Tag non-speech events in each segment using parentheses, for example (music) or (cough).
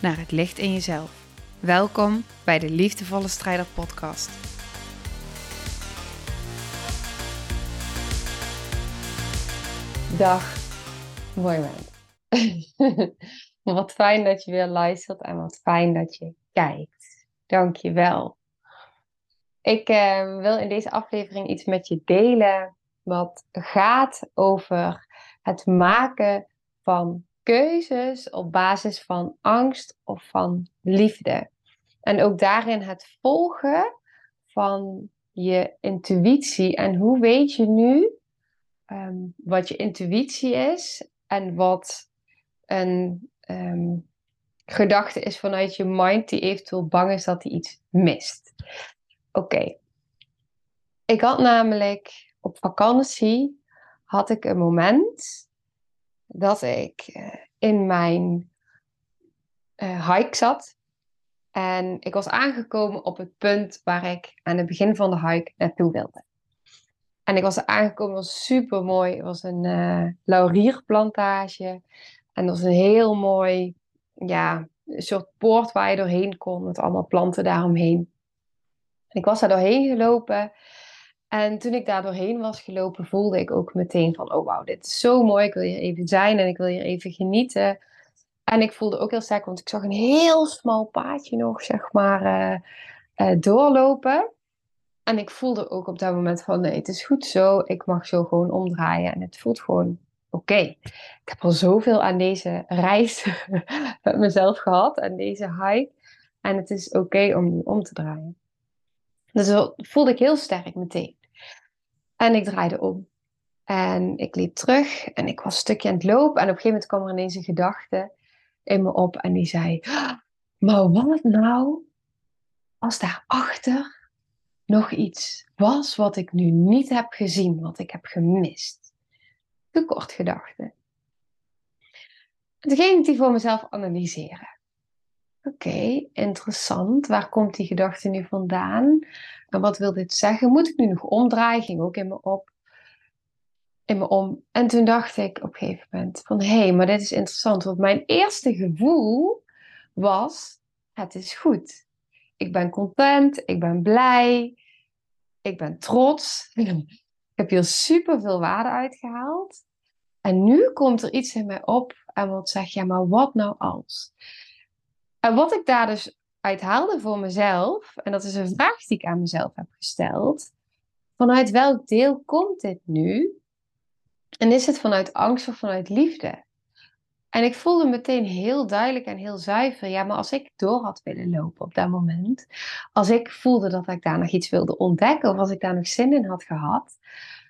naar het licht in jezelf. Welkom bij de Liefdevolle Strijder Podcast. Dag, mooi mens. (laughs) wat fijn dat je weer luistert en wat fijn dat je kijkt. Dank je wel. Ik eh, wil in deze aflevering iets met je delen wat gaat over het maken van keuzes op basis van angst of van liefde. En ook daarin het volgen van je intuïtie. En hoe weet je nu ehm, wat je intuïtie is en wat een ehm, gedachte is vanuit je mind die eventueel bang is dat hij iets mist? Oké. Ik had namelijk op vakantie had ik een moment dat ik eh, in mijn uh, hike zat. En ik was aangekomen op het punt waar ik aan het begin van de hike naartoe wilde. En ik was er aangekomen, het was super mooi. Het was een uh, laurierplantage. En dat was een heel mooi, ja, soort poort waar je doorheen kon met allemaal planten daaromheen. En ik was daar doorheen gelopen. En toen ik daar doorheen was gelopen, voelde ik ook meteen van, oh wauw, dit is zo mooi. Ik wil hier even zijn en ik wil hier even genieten. En ik voelde ook heel sterk, want ik zag een heel smal paadje nog, zeg maar, uh, uh, doorlopen. En ik voelde ook op dat moment van, nee, het is goed zo. Ik mag zo gewoon omdraaien. En het voelt gewoon oké. Ik heb al zoveel aan deze reis (laughs) met mezelf gehad, aan deze hike. En het is oké om om te draaien. Dus dat voelde ik heel sterk meteen. En ik draaide om. En ik liep terug en ik was een stukje aan het lopen. En op een gegeven moment kwam er ineens een gedachte in me op. En die zei, maar wat nou als daarachter nog iets was wat ik nu niet heb gezien, wat ik heb gemist? Te kort gedachte. En toen ging ik die voor mezelf analyseren. Oké, interessant. Waar komt die gedachte nu vandaan? En wat wil dit zeggen? Moet ik nu nog omdraaien? Ging ook in me op. In me om. En toen dacht ik op een gegeven moment van... Hé, hey, maar dit is interessant. Want mijn eerste gevoel was... Het is goed. Ik ben content. Ik ben blij. Ik ben trots. (laughs) ik heb hier super veel waarde uitgehaald. En nu komt er iets in mij op en wat zegt, ja, maar wat nou als? En wat ik daar dus uithaalde voor mezelf, en dat is een vraag die ik aan mezelf heb gesteld, vanuit welk deel komt dit nu? En is het vanuit angst of vanuit liefde? En ik voelde meteen heel duidelijk en heel zuiver, ja, maar als ik door had willen lopen op dat moment, als ik voelde dat ik daar nog iets wilde ontdekken of als ik daar nog zin in had gehad,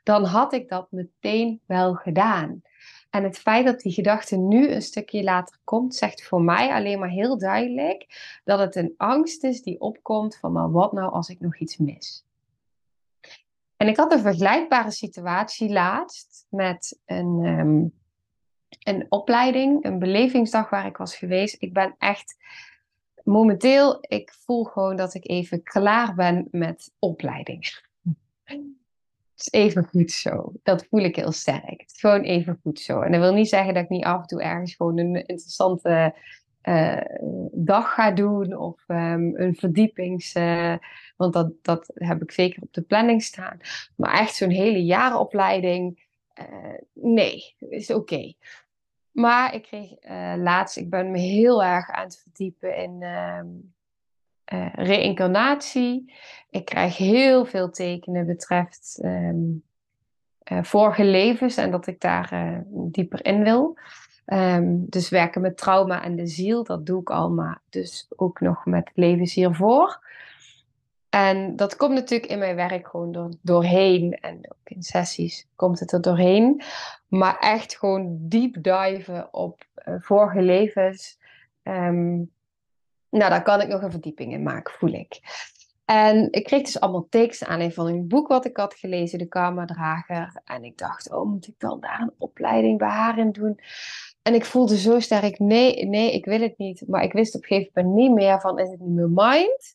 dan had ik dat meteen wel gedaan. En het feit dat die gedachte nu een stukje later komt, zegt voor mij alleen maar heel duidelijk dat het een angst is die opkomt van, maar wat nou als ik nog iets mis? En ik had een vergelijkbare situatie laatst met een, um, een opleiding, een belevingsdag waar ik was geweest. Ik ben echt momenteel, ik voel gewoon dat ik even klaar ben met opleiding is even goed zo. Dat voel ik heel sterk. Het is gewoon even goed zo. En dat wil niet zeggen dat ik niet af en toe ergens gewoon een interessante uh, dag ga doen of um, een verdiepings. Uh, want dat, dat heb ik zeker op de planning staan. Maar echt zo'n hele jarenopleiding. Uh, nee, is oké. Maar ik kreeg laatst, ik ben me heel erg aan het verdiepen in. Um, uh, reïncarnatie. Ik krijg heel veel tekenen betreft um, uh, vorige levens en dat ik daar uh, dieper in wil. Um, dus werken met trauma en de ziel, dat doe ik al, maar dus ook nog met levens hiervoor. En dat komt natuurlijk in mijn werk gewoon door, doorheen. En ook in sessies komt het er doorheen. Maar echt gewoon diep diven op vorige levens. Um, Nou, daar kan ik nog een verdieping in maken, voel ik. En ik kreeg dus allemaal teksten aan van een boek wat ik had gelezen, De Karma-drager. En ik dacht, oh, moet ik dan daar een opleiding bij haar in doen? En ik voelde zo sterk, nee, nee, ik wil het niet. Maar ik wist op een gegeven moment niet meer van, is het nu mijn mind?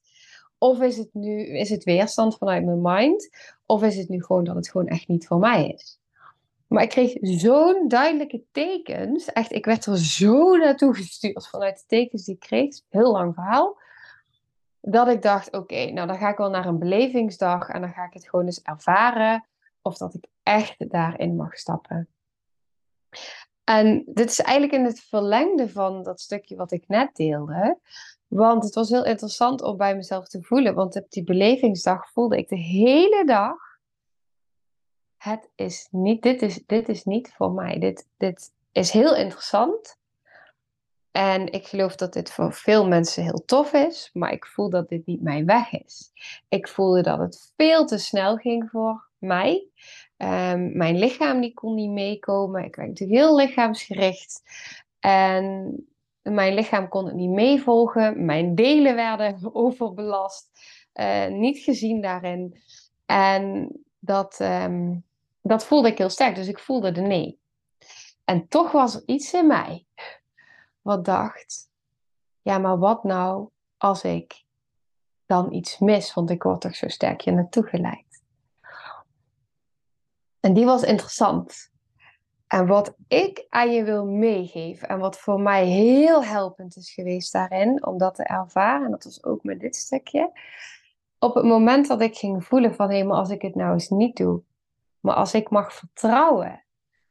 Of is het nu, is het weerstand vanuit mijn mind? Of is het nu gewoon dat het gewoon echt niet voor mij is? Maar ik kreeg zo'n duidelijke tekens. Echt, ik werd er zo naartoe gestuurd vanuit de tekens die ik kreeg. Heel lang verhaal. Dat ik dacht, oké, nou dan ga ik wel naar een belevingsdag. En dan ga ik het gewoon eens ervaren. Of dat ik echt daarin mag stappen. En dit is eigenlijk in het verlengde van dat stukje wat ik net deelde. Want het was heel interessant om bij mezelf te voelen. Want op die belevingsdag voelde ik de hele dag. Het is niet, dit, is, dit is niet voor mij. Dit, dit is heel interessant. En ik geloof dat dit voor veel mensen heel tof is. Maar ik voel dat dit niet mijn weg is. Ik voelde dat het veel te snel ging voor mij. Um, mijn lichaam die kon niet meekomen. Ik werd natuurlijk heel lichaamsgericht. En mijn lichaam kon het niet meevolgen. Mijn delen werden (laughs) overbelast. Uh, niet gezien daarin. En dat, um, dat voelde ik heel sterk. Dus ik voelde de nee. En toch was er iets in mij wat dacht: ja, maar wat nou als ik dan iets mis? Want ik word toch zo sterk hier naartoe geleid. En die was interessant. En wat ik aan je wil meegeven en wat voor mij heel helpend is geweest daarin, om dat te ervaren, en dat was ook met dit stukje, op het moment dat ik ging voelen van hé, maar als ik het nou eens niet doe, maar als ik mag vertrouwen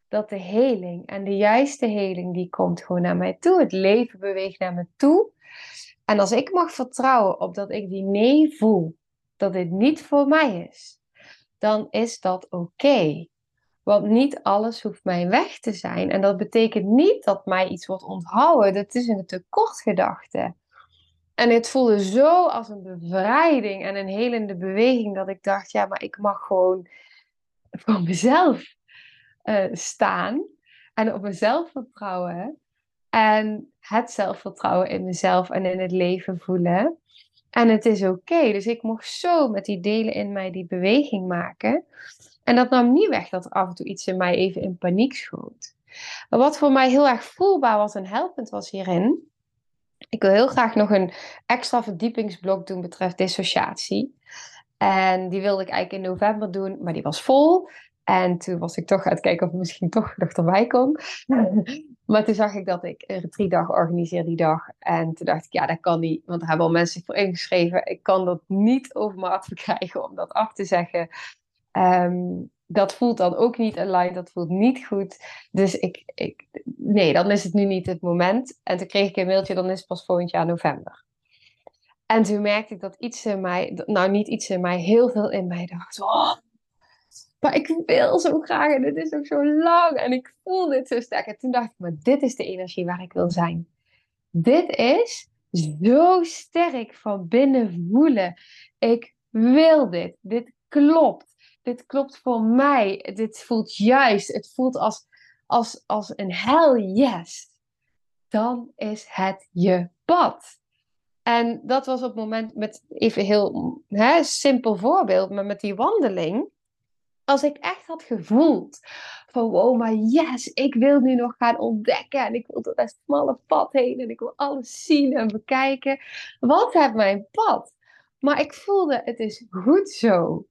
dat de heling en de juiste heling die komt gewoon naar mij toe, het leven beweegt naar me toe. En als ik mag vertrouwen op dat ik die nee voel, dat dit niet voor mij is, dan is dat oké. Want niet alles hoeft mijn weg te zijn. En dat betekent niet dat mij iets wordt onthouden. Dat is een tekortgedachte. En het voelde zo als een bevrijding en een helende beweging dat ik dacht, ja, maar ik mag gewoon voor mezelf uh, staan en op mezelf vertrouwen. En het zelfvertrouwen in mezelf en in het leven voelen. En het is oké. Dus ik mocht zo met die delen in mij die beweging maken. En dat nam niet weg dat er af en toe iets in mij even in paniek schoot. Maar wat voor mij heel erg voelbaar was en helpend was hierin. Ik wil heel graag nog een extra verdiepingsblok doen betreft dissociatie. En die wilde ik eigenlijk in november doen, maar die was vol. En toen was ik toch aan het kijken of ik misschien toch (laughs) nog erbij kon. (laughs) maar toen zag ik dat ik een retreatdag organiseer die dag. En toen dacht ik, ja, dat kan niet. Want er hebben al mensen zich voor ingeschreven. Ik kan dat niet over mijn (laughs) krijgen om dat af te zeggen. Um, dat voelt dan ook niet aligned, dat voelt niet goed. Dus ik, ik, nee, dan is het nu niet het moment. En toen kreeg ik een mailtje, dan is het pas volgend jaar november. En toen merkte ik dat iets in mij, nou niet iets in mij, heel veel in mij dacht, oh, maar ik wil zo graag en dit is ook zo lang en ik voel dit zo sterk. En toen dacht ik, maar dit is de energie waar ik wil zijn. Dit is zo sterk van binnen voelen. Ik wil dit. Dit klopt dit klopt voor mij. Dit voelt juist. Het voelt als, als, als een hell yes. Dan is het je pad. En dat was op het moment met even heel hè, simpel voorbeeld, maar met die wandeling. Als ik echt had gevoeld van wow, maar yes, ik wil nu nog gaan ontdekken en ik wil door dat smalle pad heen en ik wil alles zien en bekijken. Wat heb mijn pad? Maar ik voelde, het is goed zo.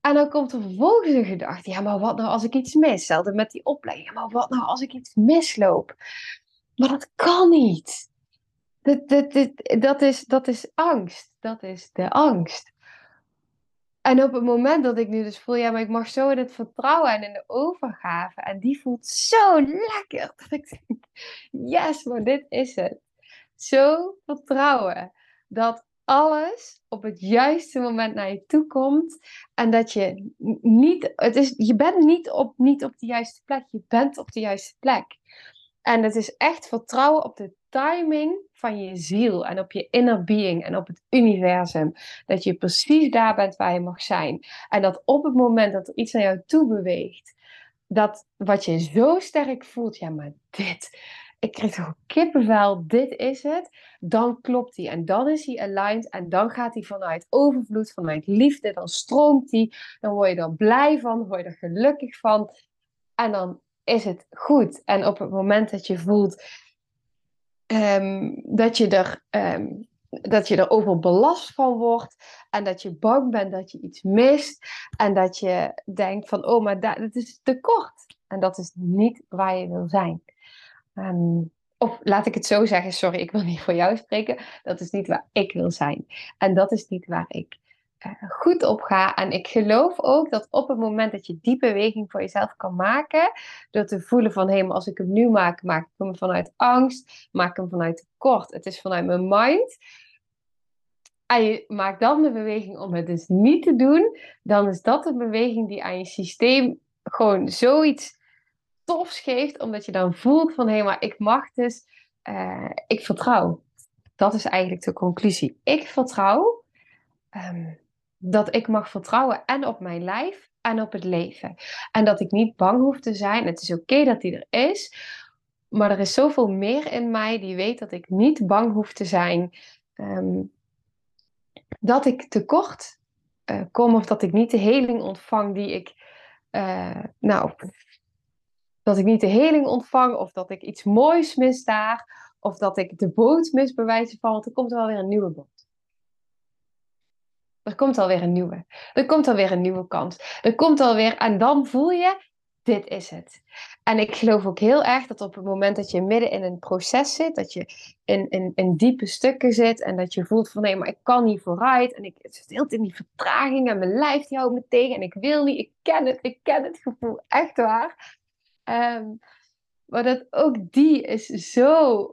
En dan komt er vervolgens gedachte, ja, maar wat nou als ik iets mis? Hetzelfde met die opleiding, ja, maar wat nou als ik iets misloop? Maar dat kan niet. Dat, dat, dat, is, dat is angst. Dat is de angst. En op het moment dat ik nu dus voel, ja, maar ik mag zo in het vertrouwen en in de overgave. En die voelt zo lekker. (laughs) Dat ik denk, yes, maar dit is het. Zo vertrouwen. Dat alles op het juiste moment naar je toe komt. En dat je niet, het is, je bent niet op, niet op de juiste plek, je bent op de juiste plek. En het is echt vertrouwen op de timing van je ziel en op je inner being en op het universum. Dat je precies daar bent waar je mag zijn. En dat op het moment dat er iets naar jou toe beweegt, dat wat je zo sterk voelt, ja, maar dit, ik kreeg toch kippenvel, dit is het. Dan klopt hij en dan is hij aligned en dan gaat hij vanuit overvloed, vanuit liefde, dan stroomt hij. Dan word je er blij van, word je er gelukkig van. En dan is het goed. En op het moment dat je voelt ehm, dat, je er, um, dat je er overbelast van wordt en dat je bang bent dat je iets mist en dat je denkt van, oh, maar dat, is te kort. En dat is niet waar je wil zijn. Ehm, of laat ik het zo zeggen, sorry, ik wil niet voor jou spreken. Dat is niet waar ik wil zijn. En dat is niet waar ik goed op ga. En ik geloof ook dat op het moment dat je die beweging voor jezelf kan maken, door te voelen van hé, maar als ik hem nu maak, maak ik hem vanuit angst, maak ik hem vanuit tekort. Het is vanuit mijn mind. En je maakt dan de beweging om het dus niet te doen, dan is dat de beweging die aan je systeem gewoon zoiets tofs geeft, omdat je dan voelt van hé, maar ik mag dus, uh, ik vertrouw. Dat is eigenlijk de conclusie. Ik vertrouw um, dat ik mag vertrouwen en op mijn lijf en op het leven. En dat ik niet bang hoef te zijn. Het is oké dat die er is, maar er is zoveel meer in mij die weet dat ik niet bang hoef te zijn. Um, dat ik tekort uh, kom of dat ik niet de heling ontvang die ik. Uh, nou, dat ik niet de heling ontvang of dat ik iets moois mis daar. Of dat ik de boot mis bij wijze van, want er komt wel weer een nieuwe boot. Er komt alweer een nieuwe. Er komt alweer een nieuwe kans. Er komt alweer, en dan voel je, dit is het. En ik geloof ook heel erg dat op het moment dat je midden in een proces zit, dat je in, in, diepe stukken zit en dat je voelt van nee, maar ik kan niet vooruit en ik zit heel in die vertraging en mijn lijf die houdt me tegen en ik wil niet, ik ken het, ik ken het gevoel, echt waar. Um, maar dat ook die is zo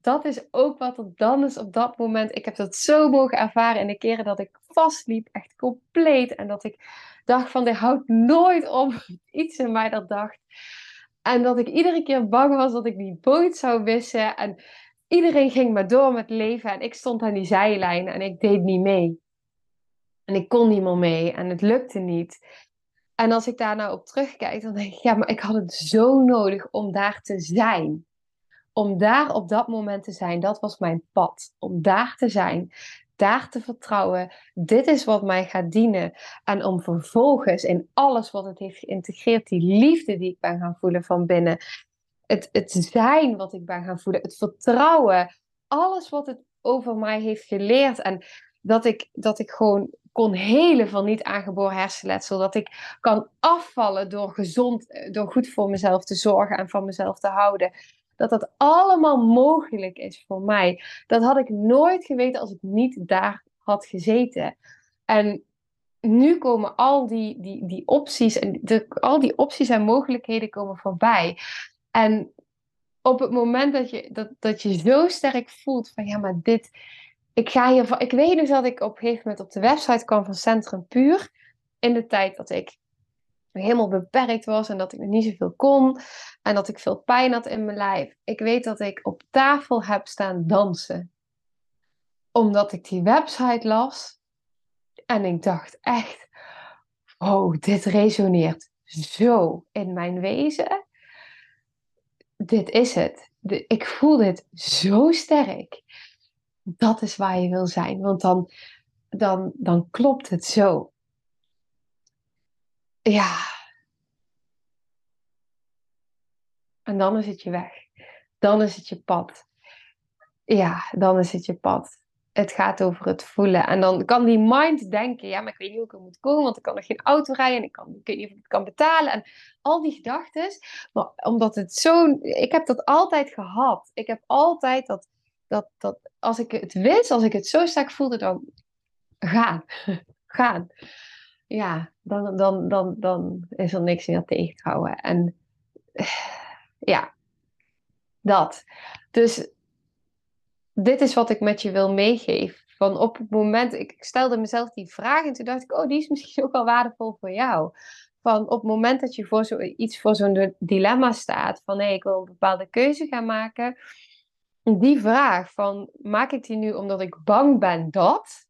dat is ook wat er dan is op dat moment. Ik heb dat zo mogen ervaren in de keren dat ik vastliep, echt compleet. En dat ik dacht van, dit houdt nooit op. (laughs) Iets in mij dat dacht. En dat ik iedere keer bang was dat ik die boot zou missen. En iedereen ging maar door met leven. En ik stond aan die zijlijn en ik deed niet mee. En ik kon niet meer mee. En het lukte niet. En als ik daar nou op terugkijk, dan denk ik, ja, maar ik had het zo nodig om daar te zijn om daar op dat moment te zijn, dat was mijn pad. Om daar te zijn, daar te vertrouwen. Dit is wat mij gaat dienen. En om vervolgens in alles wat het heeft geïntegreerd, die liefde die ik ben gaan voelen van binnen, het, het zijn wat ik ben gaan voelen, het vertrouwen, alles wat het over mij heeft geleerd. En dat ik, dat ik gewoon kon helen van niet aangeboren hersenletsel. Dat ik kan afvallen door gezond, door goed voor mezelf te zorgen en van mezelf te houden dat dat allemaal mogelijk is voor mij. Dat had ik nooit geweten als ik niet daar had gezeten. En nu komen al die, die, die opties en de, al die opties en mogelijkheden komen voorbij. En op het moment dat je, dat, dat je zo sterk voelt van ja, maar dit, ik ga hier, ik weet dus dat ik op een gegeven moment op de website kwam van Centrum Puur. In de tijd dat ik helemaal beperkt was en dat ik niet zoveel kon en dat ik veel pijn had in mijn lijf. Ik weet dat ik op tafel heb staan dansen. Omdat ik die website las en ik dacht echt, oh, dit resoneert zo in mijn wezen. Dit is het. ik voel dit zo sterk. Dat is waar je wil zijn, want dan, dan, dan klopt het zo. Ja. En dan is het je weg. Dan is het je pad. Ja, dan is het je pad. Het gaat over het voelen. En dan kan die mind denken: ja, maar ik weet niet hoe ik er moet komen, want ik kan nog geen auto rijden en ik, kan, ik weet niet of ik kan betalen. En al die gedachten. Maar omdat het zo. Ik heb dat altijd gehad. Ik heb altijd dat. Dat, dat als ik het wist, als ik het zo sterk voelde, dan gaan. (laughs) gaan ja, dan, dan, dan, dan is er niks meer tegen te houden. En ja, dat. Dus dit is wat ik met je wil meegeven. Van op het moment, ik stelde mezelf die vraag en toen dacht ik, oh, die is misschien ook wel waardevol voor jou. Van op het moment dat je voor zo, iets voor zo'n dilemma staat, van hé, ik wil een bepaalde keuze gaan maken. Die vraag van, maak ik die nu omdat ik bang ben dat?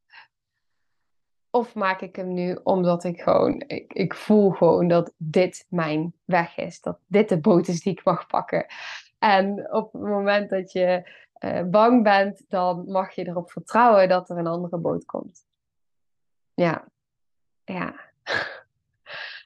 Of maak ik hem nu omdat ik gewoon, ik, ik voel gewoon dat dit mijn weg is. Dat dit de boot is die ik mag pakken. En op het moment dat je uh, bang bent, dan mag je erop vertrouwen dat er een andere boot komt. Ja, ja. (laughs)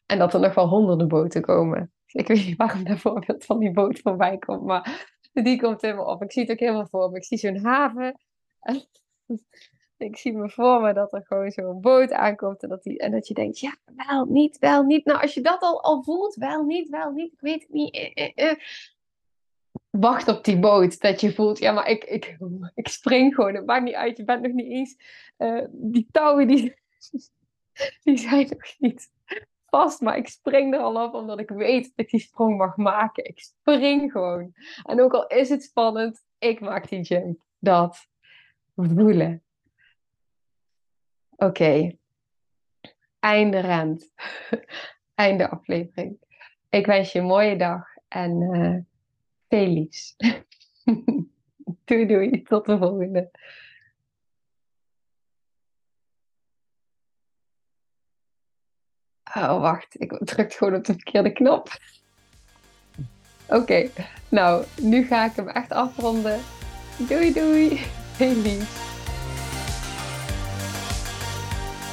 En dat er nog wel honderden boten komen. Ik weet niet waarom dat voorbeeld van die boot voorbij komt, maar die komt helemaal op. Ik zie het ook helemaal voor me. Ik zie zo'n haven. (laughs) Ik zie me voor me dat er gewoon zo'n boot aankomt en dat, die, en dat je denkt, ja, wel, niet, wel, niet. Nou, als je dat al, al voelt, wel, niet, wel, niet, ik weet het niet. Eh, eh, eh. Wacht op die boot, dat je voelt, ja, maar ik, ik, ik spring gewoon. Het maakt niet uit, je bent nog niet eens... die touwen, die, (laughs) die zijn nog niet vast, maar ik spring er al af omdat ik weet dat ik die sprong mag maken. Ik spring gewoon. En ook al is het spannend, ik maak die jump. Dat voelen. Oké. Einde rent. (laughs) Einde aflevering. Ik wens je een mooie dag en uh, veel liefs. (laughs) doei doei, tot de volgende. Oh, wacht. Ik druk gewoon op de verkeerde knop. Oké, nou, nu ga ik hem echt afronden. Doei, doei. Heel lief.